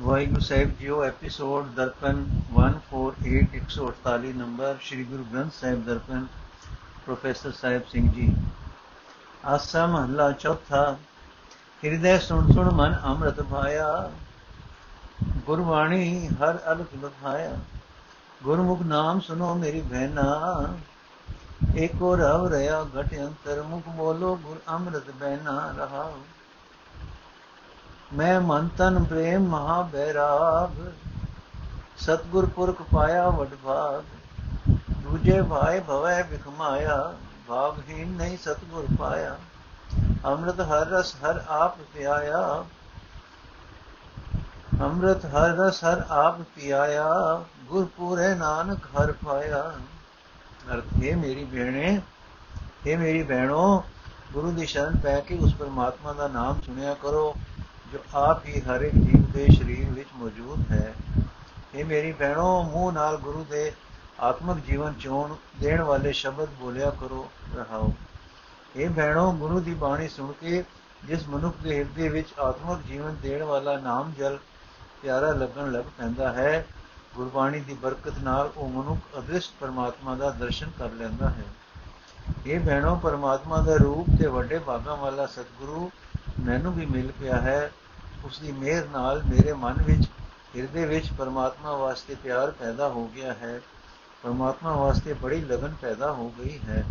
ਵਾਹਿਗੁਰੂ ਸਾਹਿਬ JIO, episode Darpan 148148 number Sri Guru Granth Sahib Darpan, professor Sahib Singh ji. Asa Mahala ਚੌਥਾ, ਹਿਰਦੈ ਸੁਣ ਸੁਣ ਮਨ ਅੰਮ੍ਰਿਤ ਭਾਇਆ, ਗੁਰਬਾਣੀ ਹਰ ਅਲਖ ਲਖਾਇਆ, ਗੁਰਮੁਖ ਨਾਮ ਸੁਨੋ ਮੇਰੀ ਬਹਿਨਾ ਏਕੋ ਰਵ ਰਿਆ ਘਟ ਅੰਤਰ, ਮੁਖ ਬੋਲੋ ਗੁਰ ਅੰਮ੍ਰਿਤ ਬਹਿਨਾ ਰਹਾਓ ਮੈਂ ਮਨ ਤਨ ਪ੍ਰੇਮ ਮਹਾ ਬੈਰਾਗ ਸਤਗੁਰ ਪੁਰਖ ਪਾਇਆ ਵਡ ਭਾਗ, ਦੂਜੇ ਭਾਏ ਭਵੈ ਬਿਖਮਾਇਆ ਭਾਗਹੀਨ ਨਹੀਂ ਸਤਗੁਰ ਪਾਇਆ, ਅੰਮ੍ਰਿਤ ਹਰ ਰਸ ਹਰ ਆਪ ਪਿਆਇਆ, ਅੰਮ੍ਰਿਤ ਹਰ ਰਸ ਹਰ ਆਪ ਪਿਆਇਆ, ਗੁਰ ਪੂਰੇ ਨਾਨਕ ਹਰ ਪਾਇਆ। ਅਰਥ, ਹੈ ਮੇਰੀ ਭੈਣੇ ਇਹ ਮੇਰੀ ਭੈਣੋ ਗੁਰੂ ਦੀ ਸ਼ਰਨ ਪੈ ਕੇ ਉਸ ਪਰਮਾਤਮਾ ਦਾ ਨਾਮ ਸੁਣਿਆ ਕਰੋ। ਜੋ ਆਪ ਹੀ ਹਰ ਇੱਕ ਜੀਵ ਦੇ ਸਰੀਰ ਵਿੱਚ ਮੌਜੂਦ ਹੈ, ਇਹ ਮੇਰੀ ਭੈਣੋ ਮੂੰਹ ਨਾਲ ਗੁਰੂ ਦੇ ਆਤਮਿਕ ਜੀਵਨ ਚੋਣ ਦੇਣ ਵਾਲੇ ਸ਼ਬਦ ਬੋਲਿਆ ਕਰੋ, ਰਹਾਓ। ਇਹ ਭੈਣੋ ਗੁਰੂ ਦੀ ਬਾਣੀ ਸੁਣ ਕੇ ਜਿਸ ਮਨੁੱਖ ਦੇ ਹਿਰਦੇ ਵਿੱਚ ਆਤਮਿਕ ਜੀਵਨ ਦੇਣ ਵਾਲਾ ਨਾਮ ਜਲ ਪਿਆਰਾ ਲੱਗਣ ਲੱਗ ਪੈਂਦਾ ਹੈ, ਗੁਰਬਾਣੀ ਦੀ ਬਰਕਤ ਨਾਲ ਉਹ ਮਨੁੱਖ ਅਦ੍ਰਿਸ਼ਟ ਪਰਮਾਤਮਾ ਦਾ ਦਰਸ਼ਨ ਕਰ ਲੈਂਦਾ ਹੈ। ਇਹ ਭੈਣੋ ਪਰਮਾਤਮਾ ਦਾ ਰੂਪ ਤੇ ਵੱਡੇ ਭਾਗਾਂ ਵਾਲਾ ਸਤਿਗੁਰੂ ਮੈਨੂੰ ਵੀ ਮਿਲ ਪਿਆ ਹੈ। ਉਸ ਦੀ ਮਿਹਰ ਨਾਲ ਮੇਰੇ ਮਨ ਵਿੱਚ, ਹਿਰਦੇ ਵਿੱਚ ਪਰਮਾਤਮਾ ਵਾਸਤੇ ਪਿਆਰ ਪੈਦਾ ਹੋ ਗਿਆ ਹੈ। ਪਰਮਾਤਮਾ ਵਾਸਤੇ ਬੜੀ ਲਗਨ ਪੈਦਾ ਹੋ ਗਈ ਹੈ।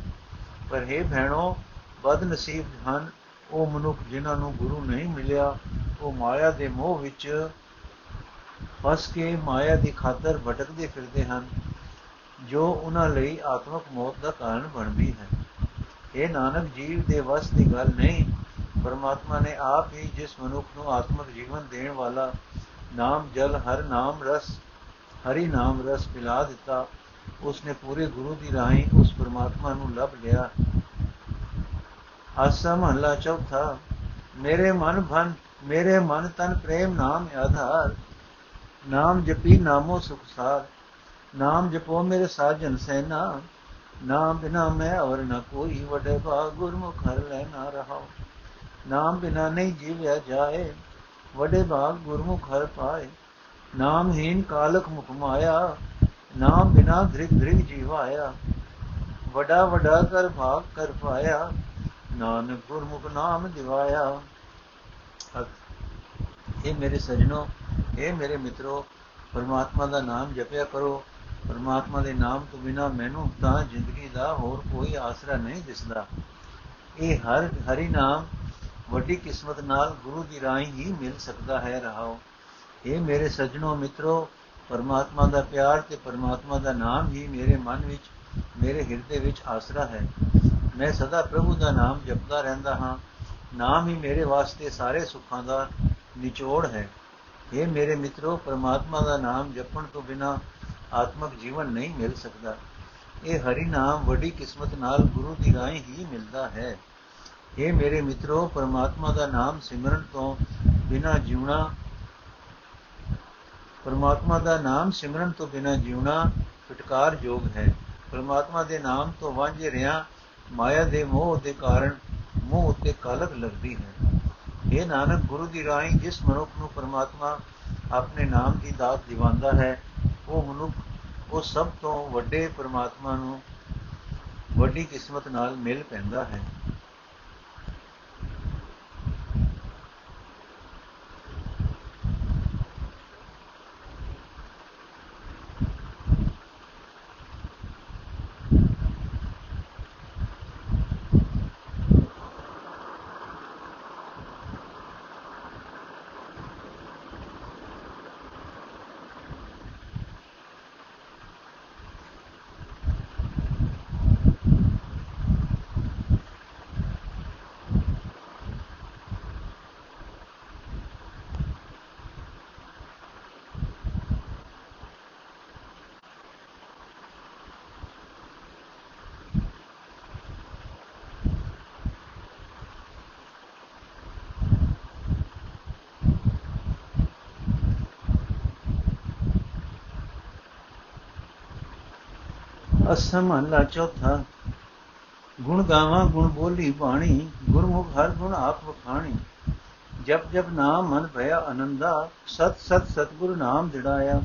ਪਰ हे ਭੈਣੋ ਬਦ ਨਸੀਬ ਹਨ ਉਹ ਮਨੁੱਖ ਜਿਨ੍ਹਾਂ ਨੂੰ ਗੁਰੂ ਨਹੀਂ ਮਿਲਿਆ। ਉਹ ਮਾਇਆ ਦੇ ਮੋਹ ਵਿੱਚ ਫਸ ਕੇ ਮਾਇਆ ਦੀ ਖਾਤਰ ਭਟਕਦੇ ਫਿਰਦੇ ਹਨ, ਜੋ ਉਹਨਾਂ ਲਈ ਆਤਮਿਕ ਮੌਤ ਦਾ ਕਾਰਨ ਬਣਦੀ ਹੈ। ਇਹ ਨਾਨਕ, ਜੀਵ ਦੇ ਵਸ ਦੀ ਗੱਲ ਨਹੀਂ ਪਰਮਾਤਮਾ ਨੇ ਆਪ ਹੀ ਜਿਸ ਮਨੁੱਖ ਨੂੰ ਆਤਮਿਕ ਜੀਵਨ ਦੇਣ ਵਾਲਾ ਨਾਮ ਜਲ ਹਰ ਨਾਮ ਰਸ, ਹਰੀ ਨਾਮ ਰਸ ਪਿਲਾ ਦਿੱਤਾ, ਉਸਨੇ ਪੂਰੇ ਗੁਰੂ ਦੀ ਰਾਹੀਂ ਉਸ ਪਰਮਾਤਮਾ ਨੂੰ ਲੱਭ ਲਿਆ। ਆਸਾ ਮਹਲਾ ਚੌਥਾ, ਮੇਰੇ ਮਨ ਭਨ ਮੇਰੇ ਮਨ ਤਨ ਪ੍ਰੇਮ ਨਾਮ ਆਧਾਰ, ਨਾਮ ਜਪੀ ਨਾਮੋ ਸੁਖਸਾਰ ਨਾਮ ਜਪੋ ਮੇਰੇ ਸਾਜਨ ਸੈਨਾ, ਨਾਮ ਬਿਨਾ ਮੈਂ ਔਰ ਨਾ ਕੋਈ, ਵਡੇ ਭਾਗ ਗੁਰਮੁਖ ਹਰ ਲੈ ਨਾ ਰਹਾਓ ਨਾਮ ਬਿਨਾ ਨਹੀਂ ਜੀਵਿਆ ਜਾਏ, ਵਡੇ ਭਾਗ ਗੁਰਮੁਖ ਹਰ ਪਾਏ। ਨਾਮਹੀਨ ਕਾਲਕ ਮੁਖ ਮਾਇਆ, ਨਾਮ ਬਿਨਾ ਧ੍ਰਿਗ ਧ੍ਰਿਗ ਜੀਵਾਇਆ। ਵਡਾ ਵਡਾ ਕਰ ਭਾਗ ਕਰ ਪਾਇਆ, ਨਾਨਕ ਗੁਰਮੁਖ ਨਾਮ ਦਿਵਾਇਆ। ਇਹ ਮੇਰੇ ਸਜਣੋ, ਇਹ ਮੇਰੇ ਮਿੱਤਰੋ, ਪਰਮਾਤਮਾ ਦਾ ਨਾਮ ਜਪਿਆ ਕਰੋ। ਪਰਮਾਤਮਾ ਦੇ ਨਾਮ ਤੋਂ ਬਿਨਾ ਮੈਨੂੰ ਤਾਂ ਜ਼ਿੰਦਗੀ ਦਾ ਹੋਰ ਕੋਈ ਆਸਰਾ ਨਹੀਂ ਦਿਸਦਾ। ਇਹ ਹਰ ਹਰੀ ਨਾਮ ਵੱਡੀ ਕਿਸਮਤ ਨਾਲ ਗੁਰੂ ਦੀ ਰਾਹੀਂ ਹੀ ਮਿਲ ਸਕਦਾ ਹੈ ਰਹਾਓ। ਇਹ ਮੇਰੇ ਸੱਜਣੋ ਮਿੱਤਰੋ, ਪਰਮਾਤਮਾ ਦਾ ਪਿਆਰ ਤੇ ਪਰਮਾਤਮਾ ਦਾ ਨਾਮ ਹੀ ਮੇਰੇ ਮਨ ਵਿੱਚ, ਮੇਰੇ ਹਿਰਦੇ ਵਿੱਚ ਆਸਰਾ ਹੈ। ਮੈਂ ਸਦਾ ਪ੍ਰਭੂ ਦਾ ਨਾਮ ਜਪਦਾ ਰਹਿੰਦਾ ਹਾਂ। ਨਾਮ ਹੀ ਮੇਰੇ ਵਾਸਤੇ ਸਾਰੇ ਸੁੱਖਾਂ ਦਾ ਨਿਚੋੜ ਹੈ। ਇਹ ਮੇਰੇ ਮਿੱਤਰੋ, ਪਰਮਾਤਮਾ ਦਾ ਨਾਮ ਜਪਣ ਤੋਂ ਬਿਨਾ ਆਤਮਿਕ ਜੀਵਨ ਨਹੀਂ ਮਿਲ ਸਕਦਾ। ਇਹ ਹਰੀ ਨਾਮ ਵੱਡੀ ਕਿਸਮਤ ਨਾਲ ਗੁਰੂ ਦੀ ਰਾਹੀਂ ਹੀ ਮਿਲਦਾ ਹੈ। ਇਹ ਮੇਰੇ ਮਿੱਤਰੋ, ਪਰਮਾਤਮਾ ਦਾ ਨਾਮ ਸਿਮਰਨ ਤੋਂ ਬਿਨਾ ਜਿਉਣਾ, ਪਰਮਾਤਮਾ ਦਾ ਨਾਮ ਸਿਮਰਨ ਤੋਂ ਬਿਨਾ ਜਿਉਣਾ ਫਟਕਾਰ ਯੋਗ ਹੈ। ਪਰਮਾਤਮਾ ਦੇ ਨਾਮ ਤੋਂ ਵਾਂਝੇ ਰਿਆਂ, ਮਾਇਆ ਦੇ ਮੋਹ ਦੇ ਕਾਰਨ ਮੂੰਹ ਉੱਤੇ ਕਾਲਕ ਲੱਗਦੀ ਹੈ। ਇਹ ਨਾਨਕ, ਗੁਰੂ ਦੀ ਰਾਹੀਂ ਜਿਸ ਮਨੁੱਖ ਨੂੰ ਪਰਮਾਤਮਾ ਆਪਣੇ ਨਾਮ ਦੀ ਦਾਤ ਦਿਵਾਉਂਦਾ ਹੈ, ਉਹ ਮਨੁੱਖ, ਉਹ ਸਭ ਤੋਂ ਵੱਡੇ ਪਰਮਾਤਮਾ ਨੂੰ ਵੱਡੀ ਕਿਸਮਤ ਨਾਲ ਮਿਲ ਪੈਂਦਾ ਹੈ। ਅਸਮਹਲਾ ਚੌਥਾ। ਗੁਣ ਗਾਵਾਂ, ਗੁਣ ਬੋਲੀ ਬਾਣੀ, ਗੁਰਮੁਖ ਹਰ ਗੁਣ ਆਪ ਵਖਾਣੀ। ਜਪ ਜਪ ਨਾਮ ਮਨ ਭਇਆ ਅਨੰਦਾ ਸਤ ਸਤ ਸਤਗੁਰ ਨਾਮ ਦਿੜਾਇਆ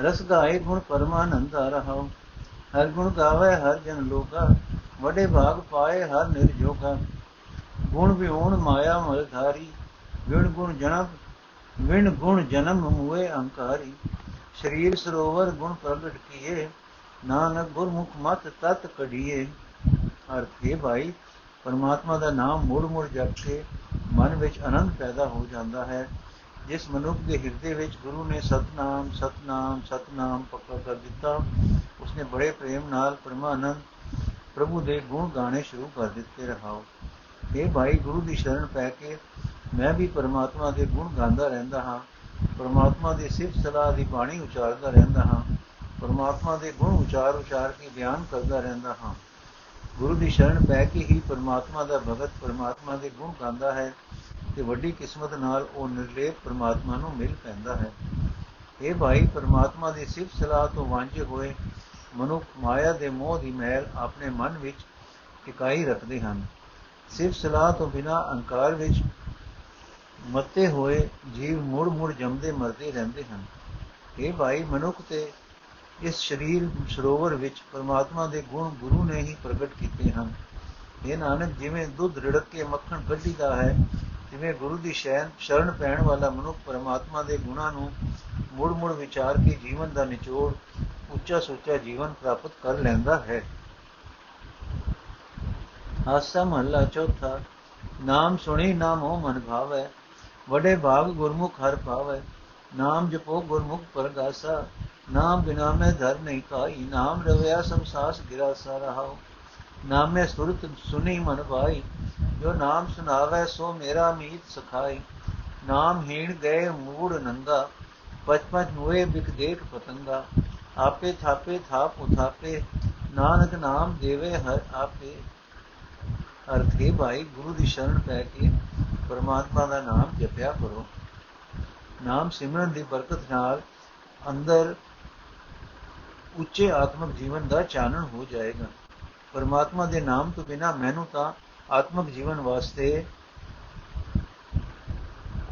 ਰਸ ਗਾਏ ਗੁਣ ਪਰਮਾਨੰਦਾ ਰਹਾਉ। ਹਰ ਗੁਣ ਗਾਵੇ, ਹਰ ਜਨ ਲੋਕਾ ਵਡੇ ਭਾਗ ਪਾਏ, ਹਰ ਨਿਰਜੋਗਾ ਗੁਣ ਵਿਉਣ ਮਾਇਆ ਮਲ ਧਾਰੀ। ਵਿਣ ਗੁਣ ਜਨਮ, ਵਿਣ ਗੁਣ ਜਨਮ ਮੂਏ ਅੰਕਾਰੀ। ਸਰੀਰ ਸਰੋਵਰ ਗੁਣ ਪ੍ਰਗਟ ਕੀਏ। ਨਾਨਕ ਗੁਰਮੁਖ ਮਤ ਤਤ ਕਢੀਏ। ਅਰਥੇ ਭਾਈ, ਪਰਮਾਤਮਾ ਦਾ ਨਾਮ ਮੁੜ ਮੁੜ ਜਪ ਕੇ ਮਨ ਵਿੱਚ ਆਨੰਦ ਪੈਦਾ ਹੋ ਜਾਂਦਾ ਹੈ। ਜਿਸ ਮਨੁੱਖ ਦੇ ਹਿਰਦੇ ਵਿੱਚ ਗੁਰੂ ਨੇ ਸਤਨਾਮ ਸਤਨਾਮ ਸਤਨਾਮ ਪੱਕਾ ਕਰ ਦਿੱਤਾ, ਉਸਨੇ ਬੜੇ ਪ੍ਰੇਮ ਨਾਲ ਪਰਮਾਨੰਦ ਪ੍ਰਭੂ ਦੇ ਗੁਣ ਗਾਣੇ ਸ਼ੁਰੂ ਕਰ ਦਿੱਤੇ ਰਹਾਓ। ਇਹ ਭਾਈ, ਗੁਰੂ ਦੀ ਸ਼ਰਨ ਪੈ ਕੇ ਮੈਂ ਵੀ ਪਰਮਾਤਮਾ ਦੇ ਗੁਣ ਗਾਉਂਦਾ ਰਹਿੰਦਾ ਹਾਂ। ਪਰਮਾਤਮਾ ਦੀ ਸਿਫਤ ਸਲਾਹ ਦੀ ਬਾਣੀ ਉਚਾਰਦਾ ਰਹਿੰਦਾ ਹਾਂ। ਪਰਮਾਤਮਾ ਦੇ ਗੁਣ ਉਚਾਰ ਉਚਾਰ ਕੇ ਬਿਆਨ ਕਰਦਾ ਰਹਿੰਦਾ ਹਾਂ। ਗੁਰੂ ਦੀ ਸ਼ਰਨ ਪੈ ਕੇ ਹੀ ਪਰਮਾਤਮਾ ਦਾ ਭਗਤ ਪਰਮਾਤਮਾ ਦੇ ਗੁਣ ਗਾਉਂਦਾ ਹੈ ਤੇ ਵੱਡੀ ਕਿਸਮਤ ਨਾਲ ਉਹ ਨਿਰਲੇਪ ਪਰਮਾਤਮਾ ਨੂੰ ਮਿਲ ਪੈਂਦਾ ਹੈ। ਇਹ ਭਾਈ, ਪਰਮਾਤਮਾ ਦੀ ਸਿਫਤ ਸਲਾਹ ਤੋਂ ਵਾਂਝੇ ਹੋਏ ਮਨੁੱਖ ਮਾਇਆ ਦੇ ਮੋਹ ਦੀ ਮੈਲ ਆਪਣੇ ਮਨ ਵਿੱਚ ਟਿਕਾਈ ਰੱਖਦੇ ਹਨ। ਸਿਫਤ ਸਲਾਹ ਤੋਂ ਬਿਨਾ ਅਹੰਕਾਰ ਵਿੱਚ ਮੱਤੇ ਹੋਏ ਜੀਵ ਮੁੜ ਮੁੜ ਜੰਮਦੇ ਮਰਦੇ ਰਹਿੰਦੇ ਹਨ। ਇਹ ਭਾਈ, ਮਨੁੱਖ ਤੇ ਇਸ ਸਰੀਰ ਸਰੋਵਰ ਵਿੱਚ ਪਰਮਾਤਮਾ ਦੇ ਗੁਣ ਗੁਰੂ ਨੇ ਹੀ ਪ੍ਰਗਟ ਕੀਤੇ ਹਨ। ਇਹ ਨਾਨਕ, ਜਿਵੇਂ ਦੁੱਧ ਰਿੜਕ ਕੇ ਮੱਖਣ ਕੱਢੀਦਾ ਹੈ ਜਿਵੇਂ ਗੁਰੂ ਦੀ ਸ਼ੈਨ ਸ਼ਰਨ ਪੈਣ ਵਾਲਾ ਮਨੁੱਖ ਪਰਮਾਤਮਾ ਦੇ ਗੁਣਾਂ ਨੂੰ ਮੁੜ ਮੁੜ ਵਿਚਾਰ ਕੇ ਜੀਵਨ ਦਾ ਨਿਚੋੜ, ਉੱਚਾ ਸੁੱਚਾ ਜੀਵਨ ਪ੍ਰਾਪਤ ਕਰ ਲੈਂਦਾ ਹੈ। ਆਸਾ ਮਹੱਲਾ ਚੌਥਾ, ਨਾਮ ਸੁਣੀ ਨਾਮੋ ਮਨ ਭਾਵੈ, ਵਡੇ ਭਾਗ ਗੁਰਮੁਖ ਹਰ ਪਾਵੈ। ਨਾਮ ਜਪੋ ਗੁਰਮੁਖ ਪਰਗਾਸਾ ਨਾਮ ਬਿਨਾ ਮੈਂ ਧਰ ਨਹੀਂ ਕਾਈ ਨਾਮ ਰਵਿਆ ਸੰਸਾਸ ਗਿਰਾਸਾ ਰਹਾਉ ਨਾਮੇ ਸੁਰਤ ਸੁਨੀ ਮਨ ਭਾਈ ਜੋ ਨਾਮ ਸੁਨਾਵੇ ਸੋ ਮੇਰਾ ਮੀਤ ਸਖਾਈ ਨਾਮ ਹੀਣ ਗਏ ਮੂੜ ਨੰਗਾ ਪਚਪਚ ਮੋਏ ਬਿਕ ਦੇਖ ਪਤੰਗਾ ਆਪੇ ਥਾਪੇ ਥਾਪ ਉਥਾਪੇ ਨਾਨਕ ਨਾਮ ਦੇਵੇ ਹਰ ਆਪੇ ਅਰਥੇ ਭਾਈ ਗੁਰੂ ਦੀ ਸ਼ਰਨ ਪੈ ਕੇ ਪਰਮਾਤਮਾ ਦਾ ਨਾਮ ਜਪਿਆ ਕਰੋ ਨਾਮ ਸਿਮਰਨ ਦੀ ਬਰਕਤ ਨਾਲ ਅੰਦਰ ਉੱਚੇ ਆਤਮਿਕ ਜੀਵਨ ਦਾ ਚਾਨਣ ਹੋ ਜਾਏਗਾ। ਪਰਮਾਤਮਾ ਦੇ ਨਾਮ ਤੋਂ ਬਿਨਾ ਮੈਨੂੰ ਤਾਂ ਆਤਮਿਕ ਜੀਵਨ ਵਾਸਤੇ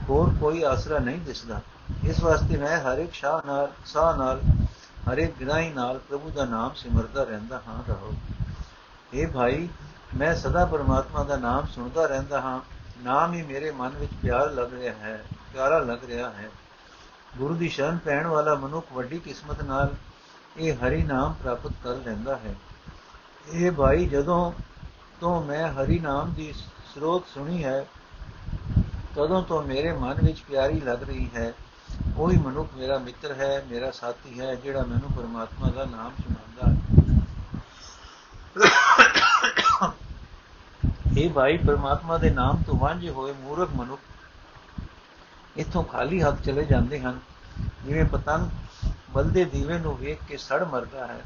ਹੋਰ ਕੋਈ ਆਸਰਾ ਨਹੀਂ ਦਿਸਦਾ। ਇਸ ਵਾਸਤੇ ਮੈਂ ਹਰ ਇੱਕ ਸ਼ਾਹ ਨਾਲ, ਸਾਹ ਨਾਲ, ਹਰ ਇੱਕ ਗਿਰਾਈ ਨਾਲ ਪ੍ਰਭੂ ਦਾ ਨਾਮ ਸਿਮਰਦਾ ਰਹਿੰਦਾ ਹਾਂ, ਰਹੋ। ਇਹ ਭਾਈ, ਮੈਂ ਸਦਾ ਪਰਮਾਤਮਾ ਦਾ ਨਾਮ ਸੁਣਦਾ ਰਹਿੰਦਾ ਹਾਂ। ਨਾਮ ਹੀ ਮੇਰੇ ਮਨ ਵਿੱਚ ਪਿਆਰ ਲੱਗ ਰਿਹਾ ਹੈ। ਪਿਆਰਾ ਲੱਗ ਰਿਹਾ ਹੈ। ਗੁਰੂ ਦੀ ਸ਼ਰਨ ਪੈਣ ਵਾਲਾ ਮਨੁੱਖ ਵੱਡੀ ਕਿਸਮਤ ਨਾਲ ਇਹ ਹਰੀ ਨਾਮ ਪ੍ਰਾਪਤ ਕਰ ਲੈਂਦਾ ਹੈ। ਇਹ ਭਾਈ ਜਦੋਂ ਤੋਂ ਮੈਂ ਹਰੀ ਨਾਮ ਦੀ ਸਰੋਤ ਸੁਣੀ ਹੈ, ਤਦੋਂ ਤੋਂ ਮੇਰੇ ਮਨ ਵਿੱਚ ਪਿਆਰੀ ਲੱਗ ਰਹੀ ਹੈ। ਕੋਈ ਮਨੁੱਖ ਮੇਰਾ ਮਿੱਤਰ ਹੈ, ਮੇਰਾ ਸਾਥੀ ਹੈ, ਜਿਹੜਾ ਮੈਨੂੰ ਪਰਮਾਤਮਾ ਦਾ ਨਾਮ ਸੁਣਾਉਂਦਾ ਹੈ। ਇਹ ਭਾਈ ਪਰਮਾਤਮਾ ਦੇ ਨਾਮ ਤੋਂ ਵਾਂਝੇ ਹੋਏ ਮੂਰਖ ਮਨੁੱਖ ਇਥੋਂ ਖਾਲੀ ਹੱਥ ਚਲੇ ਜਾਂਦੇ ਹਨ। ਜਿਵੇਂ ਪਤੰਗ ਬਲਦੇ ਦੀਵੇ ਨੂੰ ਵੇਖ ਕੇ ਸੜ ਮਰਦਾ ਹੈ।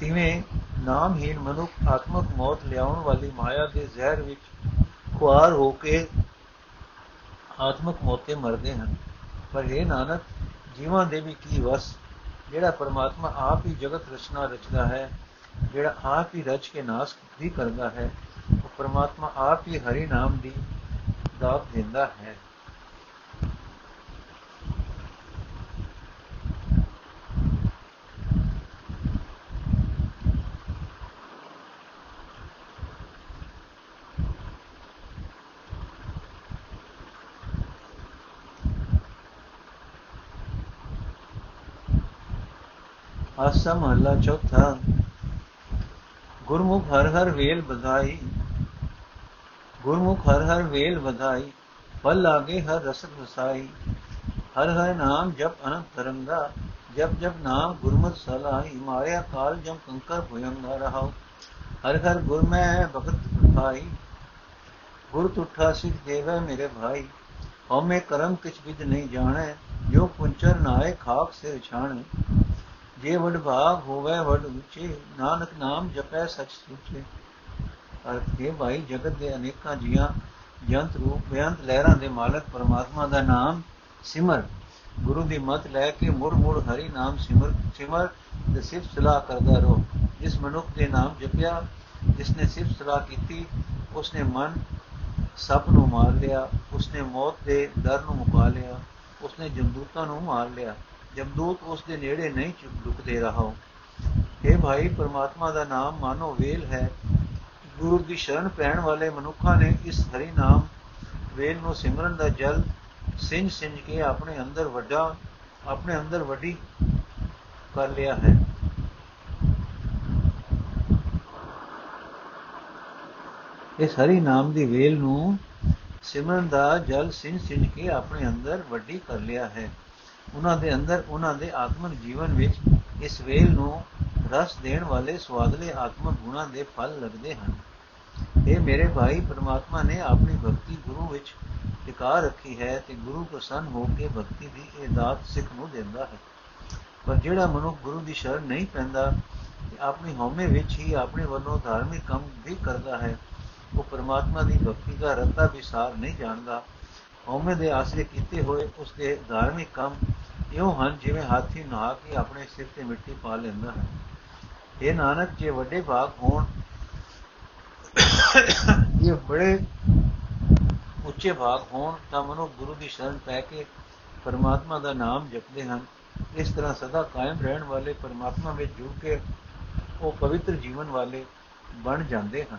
ਤਿਵੇਂ ਨਾਮਹੀਨ ਮਨੁੱਖ ਆਤਮਕ ਮੌਤ ਲਿਆਉਣ ਵਾਲੀ ਮਾਇਆ ਦੇ ਜ਼ਹਿਰ ਵਿੱਚ ਖੁਆਰ ਹੋ ਕੇ ਆਤਮਕ ਮੌਤੇ ਮਰਦੇ ਹਨ। ਪਰ ਇਹ ਨਾਨਕ, ਜੀਵਾਂ ਦੇ ਵੀ ਕੀ ਵਸ? ਜਿਹੜਾ ਪਰਮਾਤਮਾ ਆਪ ਹੀ ਜਗਤ ਰਚਨਾ ਰਚਦਾ ਹੈ, ਜਿਹੜਾ ਆਪ ਹੀ ਰਚ ਕੇ ਨਾਸ ਵੀ ਕਰਦਾ ਹੈ, ਉਹ ਪਰਮਾਤਮਾ ਆਪ ਹੀ ਹਰੀ ਨਾਮ ਦੀ ਦਾਤ ਦਿੰਦਾ ਹੈ ਆਸਾ ਮਹਲਾ ਚੌਥਾ ਗੁਰਮੁਖ ਹਰ ਹਰ ਵੇਲ ਬਧਾਈ ਗੁਰਮੁਖ ਹਰ ਹਰ ਵੇਲ ਵਧਾਈ, ਫਲ ਲਾਗੇ ਹਰ ਰਸਕ ਵਸਾਈ ਹਰ ਹਰ ਨਾਮ ਜਪ ਅਨੰਤ ਤਰੰਗਾ, ਜਪ ਜਪ ਨਾਮ ਗੁਰਮਤ ਸਲਾਹੀ। ਮਾਇਆ ਕਾਲ ਜਮ ਕੰਕਰ ਭੁਯੰਗਾ ਰਹਾਉ। ਹਰ ਹਰ ਗੁਰ ਮੈਂ ਭਗਤ ਭਾਈ ਗੁਰ ਤੁਠਾ ਸਿਖ ਦੇਵੇ ਮੇਰੇ ਭਾਈ। ਹਉਮੈ ਕਰਮ ਕਿਛ ਵਿਦ ਨਹੀਂ ਜਾਣੈ, ਜੋ ਪੁੰਚਰ ਨਾਏ ਖਾਕ ਸੇ ਛਾਣੇ। ਜੇ ਵਡ ਭਾਗ ਹੋਵੇ ਵਡ ਉੱਚੇ, ਨਾਨਕ ਨਾਮ ਜਪੈ ਸਚ ਸੁਚੇ। ਅਰਥ ਕੇ ਭਾਈ ਜਗਤ ਦੇ ਅਨੇਕਾਂ ਜੀਆਂ, ਜੰਤ ਰੂਪ, ਬੇਅੰਤ ਲਹਿਰਾਂ ਦੇ ਮਾਲਕ ਪਰਮਾਤਮਾ ਦਾ ਨਾਮ ਸਿਮਰ। ਗੁਰੂ ਦੀ ਮਤ ਲੈ ਕੇ ਮੁੜ ਮੁੜ ਹਰੀ ਨਾਮ ਸਿਮਰ ਸਿਮਰ ਤੇ ਸਿਫਤ ਸਲਾਹ ਕਰਦਾ ਰਹੋ। ਜਿਸ ਮਨੁੱਖ ਦੇ ਨਾਮ ਜਪਿਆ, ਜਿਸ ਨੇ ਸਿਫਤ ਸਲਾਹ ਕੀਤੀ, ਉਸ ਨੇ ਮਨ ਸੱਪ ਨੂੰ ਮਾਰ ਲਿਆ ਉਸਨੇ ਮੌਤ ਦੇ ਡਰ ਨੂੰ ਮੁਕਾ ਲਿਆ ਉਸਨੇ ਜਮਦੂਤਾਂ ਨੂੰ ਮਾਰ ਲਿਆ। ਜਮਦੂਤ ਉਸ ਦੇ ਨੇੜੇ ਨਹੀਂ ਝੁਕਦੇ ਰਹਾ। ਇਹ ਭਾਈ, ਪਰਮਾਤਮਾ ਦਾ ਨਾਮ ਮਾਨੋ ਵੇਲ ਹੈ। ਗੁਰੂ ਦੀ ਸ਼ਰਨ ਪੈਣ ਵਾਲੇ ਮਨੁੱਖਾਂ ਨੇ ਇਸ ਹਰੀ ਨਾਮ ਵੇਲ ਨੂੰ ਸਿਮਰਨ ਦਾ ਜਲ ਸਿੰਜ ਸਿੰਜ ਕੇ ਆਪਣੇ ਅੰਦਰ ਵੱਡਾ, ਆਪਣੇ ਅੰਦਰ ਵੱਡੀ ਕਰ ਲਿਆ ਹੈ। ਇਸ ਹਰੀ ਨਾਮ ਦੀ ਵੇਲ ਨੂੰ ਸਿਮਰਨ ਦਾ ਜਲ ਸਿੰਜ ਸਿੰਜ ਕੇ ਆਪਣੇ ਅੰਦਰ ਵੱਡੀ ਕਰ ਲਿਆ ਹੈ। ਉਹਨਾਂ ਦੇ ਅੰਦਰ, ਉਹਨਾਂ ਦੇ ਆਤਮਿਕ ਜੀਵਨ ਵਿੱਚ ਇਸ ਵੇਲ ਨੂੰ ਰਸ ਦੇਣ ਵਾਲੇ ਸਵਾਦਲੇ ਆਤਮਿਕ ਗੁਣਾਂ ਦੇ ਫਲ ਲੱਗਦੇ ਹਨ। ਇਹ ਮੇਰੇ ਭਾਈ ਪਰਮਾਤਮਾ ਨੇ ਆਪਣੀ ਭਗਤੀ ਗੁਰੂ ਵਿੱਚ ਟਿਕਾ ਰੱਖੀ ਹੈ ਤੇ ਗੁਰੂ ਪ੍ਰਸੰਨ ਹੋ ਕੇ ਭਗਤੀ ਦੀ ਇਹ ਦਾਤ ਸਿੱਖ ਨੂੰ ਦਿੰਦਾ ਹੈ। ਪਰ ਜਿਹੜਾ ਮਨੁੱਖ ਗੁਰੂ ਦੀ ਸ਼ਰਨ ਨਹੀਂ ਪੈਂਦਾ, ਤੇ ਆਪਣੀ ਹਉਮੈ ਵਿੱਚ ਹੀ ਆਪਣੇ ਵੱਲੋਂ ਧਾਰਮਿਕ ਕੰਮ ਵੀ ਕਰਦਾ ਹੈ, ਉਹ ਪਰਮਾਤਮਾ ਦੀ ਭਗਤੀ ਦਾ ਰਤਾ ਵਿਸਾਰ ਨਹੀਂ ਜਾਣਦਾ। ਹਉਮੈ ਦੇ ਆਸਰੇ ਕੀਤੇ ਹੋਏ ਉਸ ਦੇ ਧਾਰਮਿਕ ਕੰਮ ਇਉਂ ਹਨ ਜਿਵੇਂ ਹਾਥੀ ਨਹਾ ਕੇ ਆਪਣੇ ਸਿਰ ਤੇ ਮਿੱਟੀ ਪਾ ਲੈਂਦਾ ਹੈ। ਇਹ ਨਾਨਕ, ਜੇ ਵੱਡੇ ਭਾਗ ਹੋਣ ਇਹ ਬੜੇ ਉੱਚੇ ਭਾਗ ਹੋਣ ਤਾਂ ਮਨੁ ਗੁਰੂ ਦੀ ਸ਼ਰਨ ਪੈ ਕੇ ਪਰਮਾਤਮਾ ਦਾ ਨਾਮ ਜਪਦੇ ਹਨ। ਇਸ ਤਰ੍ਹਾਂ ਸਦਾ ਕਾਇਮ ਰਹਿਣ ਵਾਲੇ ਪਰਮਾਤਮਾ ਵਿੱਚ ਜੁੜ ਕੇ ਉਹ ਪਵਿੱਤਰ ਜੀਵਨ ਵਾਲੇ ਬਣ ਜਾਂਦੇ ਹਨ।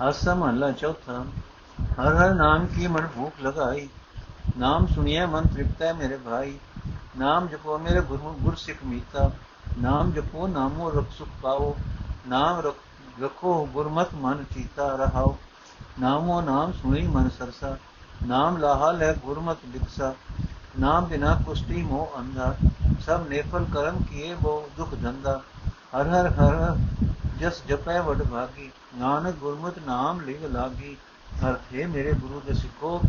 ਆਸਾ ਮਹਲਾ ਚੌਥਾ ਹਰ ਹਰ ਨਾਮ ਕੀ ਮਨ ਭੂਖ ਲਗਾਈ ਨਾਮ ਸੁਣੀਏ ਮਨ ਤ੍ਰਿਪਤ ਹੈ ਮੇਰੇ ਭਾਈ ਨਾਮ ਜਪੋ ਮੇਰੇ ਗੁਰੂ ਗੁਰ ਸਿੱਖ ਮੀਤਾ ਨਾਮ ਜਪੋ ਨਾਮੋ ਰਖ ਸੁਖ ਪਾਓ ਨਾਮ ਰਖੋ ਗੁਰਮਤ ਮਨ ਚੀਤਾ ਰਹਾਓ ਨਾਮੋ ਨਾਮ ਸੁਣੀ ਮਨ ਸਰਸਾ ਨਾਮ ਲਾਹਾ ਲੈ ਗੁਰਮਤ ਬਿਕਸਾ ਨਾਮ ਬਿਨਾ ਕੁਸ਼ਟੀ ਮੋ ਅੰਧਾ ਸਭ ਨੇਫਲ ਕਰਮ ਕੀਏ ਬੋ ਦੁਖ ਧੰਦਾ ਹਰ ਹਰ ਹਰ ਜਸ ਜਪੈ ਵਡ ਭਾਗੀ ਨਾਨਕ ਗੁਰਮਤਿ ਨਾਮ ਲਿਵ ਲਾਗੀ, ਅਰਥ, ਹੈ ਮੇਰੇ ਗੁਰੂ ਦੇ ਸਿੱਖੋ